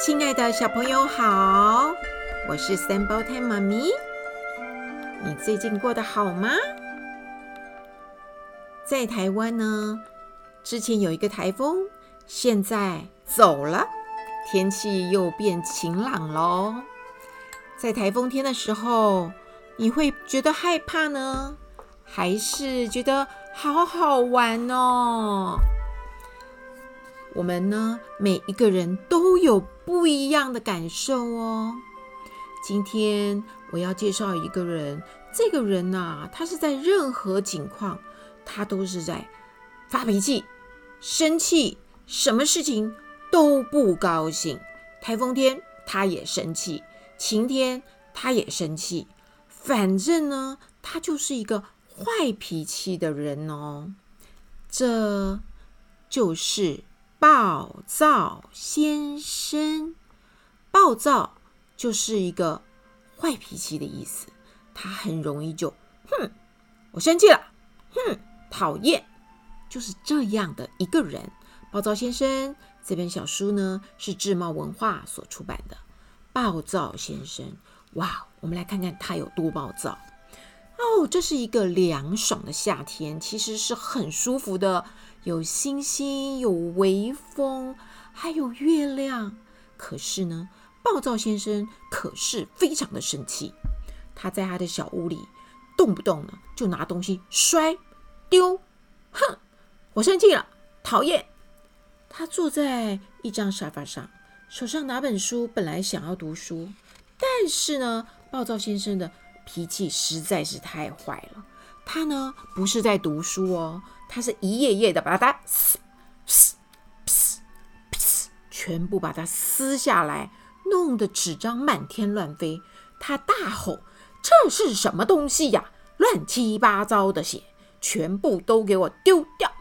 亲爱的小朋友好，我是三胞胎妈咪。你最近过得好吗？在台湾呢，之前有一个台风，现在走了，天气又变晴朗喽。在台风天的时候，你会觉得害怕呢，还是觉得好好玩哦？我们呢，每一个人都有不一样的感受哦。今天我要介绍一个人，这个人呐，他是在任何情况，他都是在发脾气、生气，什么事情都不高兴。台风天他也生气，晴天他也生气，反正呢，他就是一个坏脾气的人哦。这就是。暴躁先生，暴躁就是一个坏脾气的意思。他很容易就，哼，我生气了，哼，讨厌，就是这样的一个人。暴躁先生这本小书呢，是智茂文化所出版的。暴躁先生，哇，我们来看看他有多暴躁。哦，这是一个凉爽的夏天，其实是很舒服的，有星星，有微风，还有月亮。可是呢，暴躁先生可是非常的生气，他在他的小屋里，动不动呢就拿东西摔丢，哼，我生气了，讨厌。他坐在一张沙发上，手上拿本书，本来想要读书，但是呢，暴躁先生的。脾气实在是太坏了。他呢，不是在读书哦，他是一页页的把它撕撕撕撕，全部把它撕下来，弄得纸张满天乱飞。他大吼：“这是什么东西呀？乱七八糟的写，全部都给我丢掉！”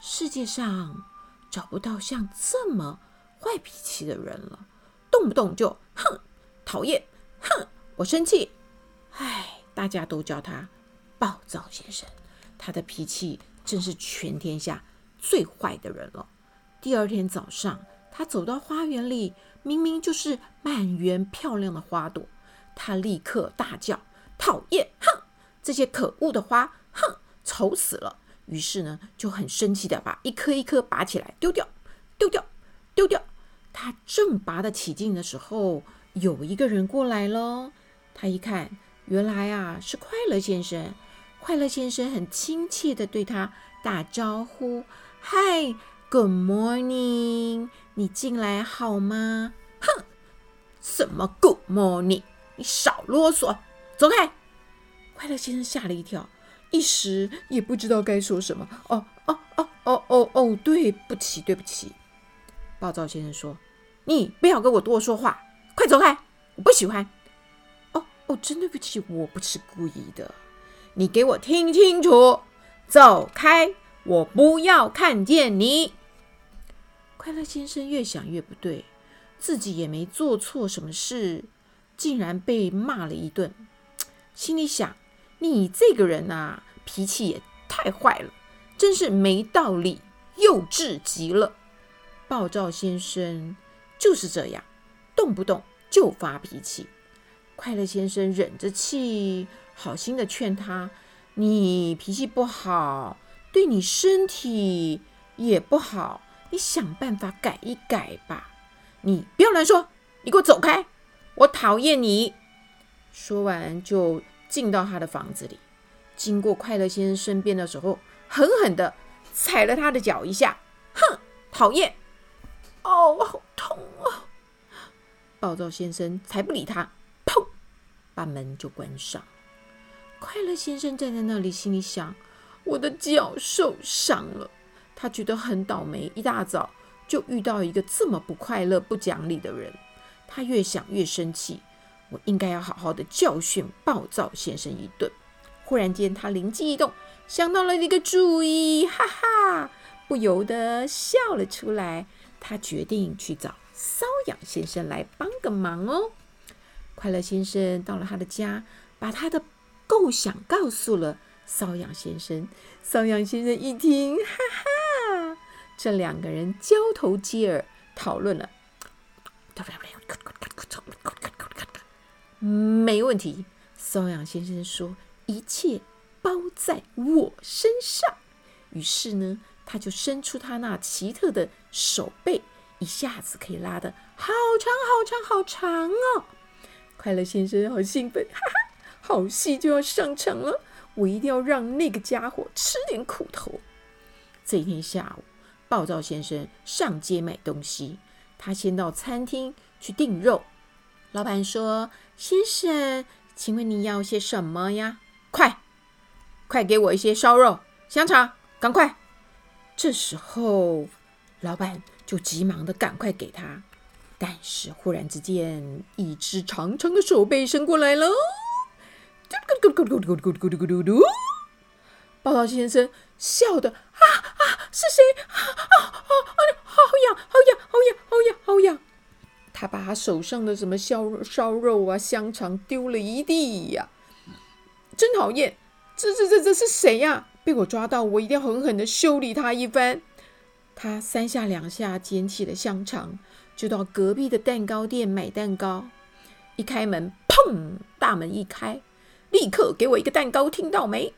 世界上找不到像这么坏脾气的人了，动不动就哼，讨厌，哼，我生气。唉，大家都叫他暴躁先生，他的脾气真是全天下最坏的人了。第二天早上，他走到花园里，明明就是满园漂亮的花朵，他立刻大叫：“讨厌！哼，这些可恶的花，哼，丑死了！”于是呢，就很生气的把一颗一颗拔起来丢掉，丢掉，丢掉。他正拔得起劲的时候，有一个人过来了，他一看。原来啊，是快乐先生。快乐先生很亲切地对他打招呼嗨，Good morning，你进来好吗？”哼，什么 Good morning？你少啰嗦，走开！快乐先生吓了一跳，一时也不知道该说什么。哦哦哦哦哦哦，对不起，对不起。暴躁先生说：“你不要跟我多说话，快走开！我不喜欢。”哦，真对不起，我不是故意的。你给我听清楚，走开！我不要看见你。快乐先生越想越不对，自己也没做错什么事，竟然被骂了一顿。心里想：你这个人啊，脾气也太坏了，真是没道理，幼稚极了。暴躁先生就是这样，动不动就发脾气。快乐先生忍着气，好心的劝他：“你脾气不好，对你身体也不好，你想办法改一改吧。你不要乱说，你给我走开，我讨厌你。”说完就进到他的房子里，经过快乐先生身边的时候，狠狠的踩了他的脚一下，哼，讨厌！哦，我好痛啊！暴躁先生才不理他。把门就关上。快乐先生站在那里，心里想：“我的脚受伤了。”他觉得很倒霉，一大早就遇到一个这么不快乐、不讲理的人。他越想越生气，我应该要好好的教训暴躁先生一顿。忽然间，他灵机一动，想到了一个主意，哈哈，不由得笑了出来。他决定去找瘙痒先生来帮个忙哦。快乐先生到了他的家，把他的构想告诉了瘙痒先生。瘙痒先生一听，哈哈，这两个人交头接耳，讨论了没问题。瘙痒先生说：“一切包在我身上。”于是呢，他就伸出他那奇特的手背，一下子可以拉得好长、好长、好长哦！快乐先生好兴奋，哈哈，好戏就要上场了，我一定要让那个家伙吃点苦头。这一天下午，暴躁先生上街买东西，他先到餐厅去订肉。老板说：“先生，请问你要些什么呀？快，快给我一些烧肉、香肠，赶快！”这时候，老板就急忙的赶快给他，但是忽然之间，一只长长的手背伸过来了，咕咕咕咕咕咕咕咕咕咕咕，暴躁先生笑的啊啊，是谁？啊啊啊！好痒，好痒，好痒，好痒，好痒！他把手上的什么烧烧肉啊、香肠丢了一地呀，真讨厌！这这这这是谁呀？被我抓到，我一定要狠狠的修理他一番。他三下两下捡起了香肠，就到隔壁的蛋糕店买蛋糕。一开门，砰！大门一开，立刻给我一个蛋糕，听到没？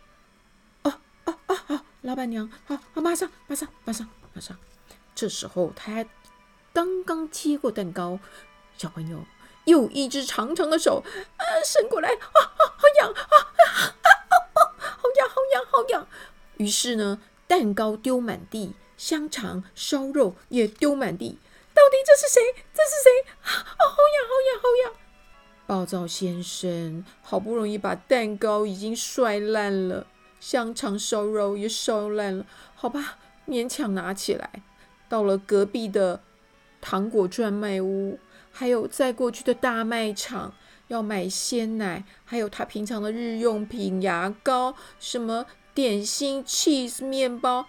哦哦哦哦，老板娘，好好，马上马上马上马上。这时候他刚刚接过蛋糕，小朋友又一只长长的手啊伸过来，啊好痒啊啊啊啊，好痒啊啊！好痒！于是呢，蛋糕丢满地，香肠、烧肉也丢满地。到底这是谁？这是谁？哦，好痒！好痒！好痒！暴躁先生好不容易把蛋糕已经摔烂了，香肠、烧肉也烧烂了。好吧，勉强拿起来，到了隔壁的糖果专卖屋，还有再过去的大卖场。要买鲜奶，还有他平常的日用品，牙膏、什么点心、cheese 面包，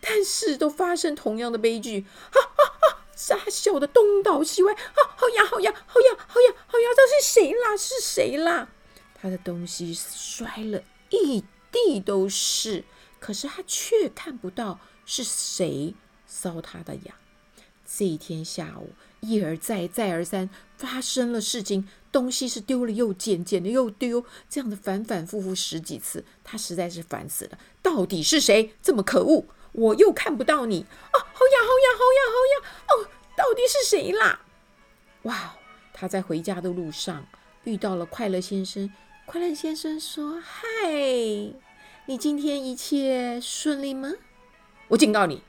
但是都发生同样的悲剧，啊啊啊！傻笑的东倒西歪，啊，好痒，好痒，好痒，好痒，好痒！这是谁啦？是谁啦？他的东西摔了一地都是，可是他却看不到是谁搔他的痒。这一天下午，一而再，再而三发生了事情，东西是丢了又捡，捡了又丢，这样的反反复复十几次，他实在是烦死了。到底是谁这么可恶？我又看不到你啊！好痒，好痒，好痒，好痒！哦，到底是谁啦？哇！他在回家的路上遇到了快乐先生。快乐先生说：“嗨，你今天一切顺利吗？我警告你，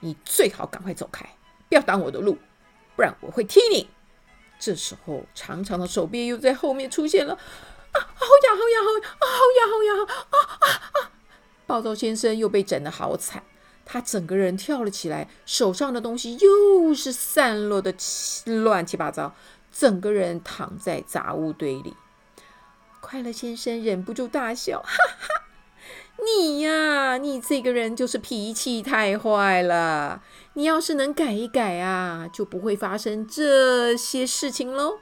你最好赶快走开。”不要挡我的路，不然我会踢你。这时候，长长的手臂又在后面出现了。啊，好痒，好痒，好痒，好痒，好痒！啊啊啊！暴躁先生又被整得好惨，他整个人跳了起来，手上的东西又是散落的乱七八糟，整个人躺在杂物堆里。快乐先生忍不住大笑，哈哈。你呀，你这个人就是脾气太坏了。你要是能改一改啊，就不会发生这些事情喽。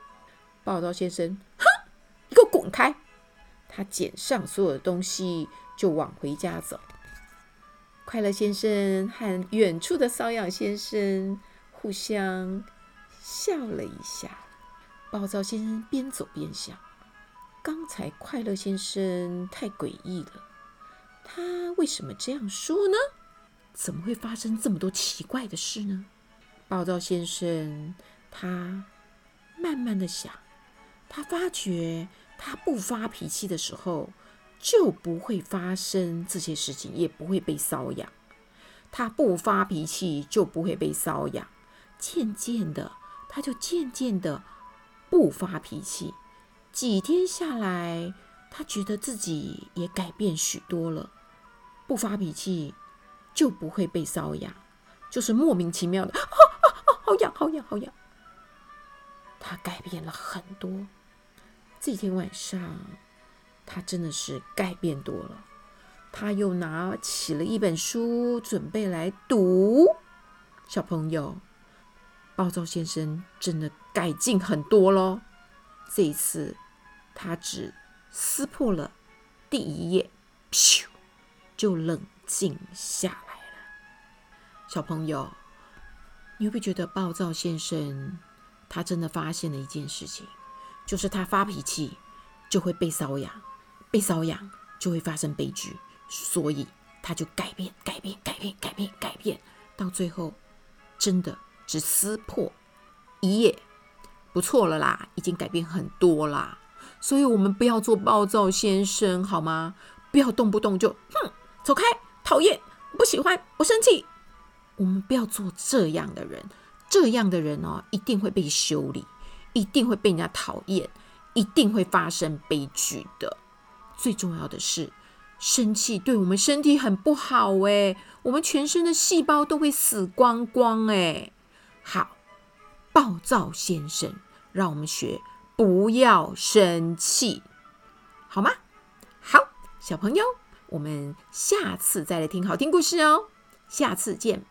暴躁先生，哼，你给我滚开！他捡上所有的东西，就往回家走。快乐先生和远处的瘙痒先生互相笑了一下。暴躁先生边走边想：刚才快乐先生太诡异了。他为什么这样说呢？怎么会发生这么多奇怪的事呢？暴躁先生他慢慢的想，他发觉他不发脾气的时候就不会发生这些事情，也不会被搔痒。他不发脾气就不会被搔痒。渐渐的，他就渐渐的不发脾气。几天下来，他觉得自己也改变许多了。不发脾气就不会被搔痒，就是莫名其妙的，啊啊啊，好痒，好痒，好痒。他改变了很多。这天晚上，他真的是改变多了。他又拿起了一本书，准备来读。小朋友，暴躁先生真的改进很多喽。这一次，他只撕破了第一页，咻。就冷静下来了。小朋友，你会不会觉得暴躁先生他真的发现了一件事情，就是他发脾气就会被瘙痒，被瘙痒就会发生悲剧，所以他就改变、改变、改变、改变、改变，到最后真的只撕破一页，不错了啦，已经改变很多啦。所以，我们不要做暴躁先生，好吗？不要动不动就哼，走开，讨厌，不喜欢，我生气。我们不要做这样的人。这样的人哦，一定会被修理，一定会被人家讨厌，一定会发生悲剧的。最重要的是，生气对我们身体很不好诶，我们全身的细胞都会死光光诶。好，暴躁先生，让我们学不要生气，好吗？好，小朋友，我们下次再来听好听故事哦。下次见。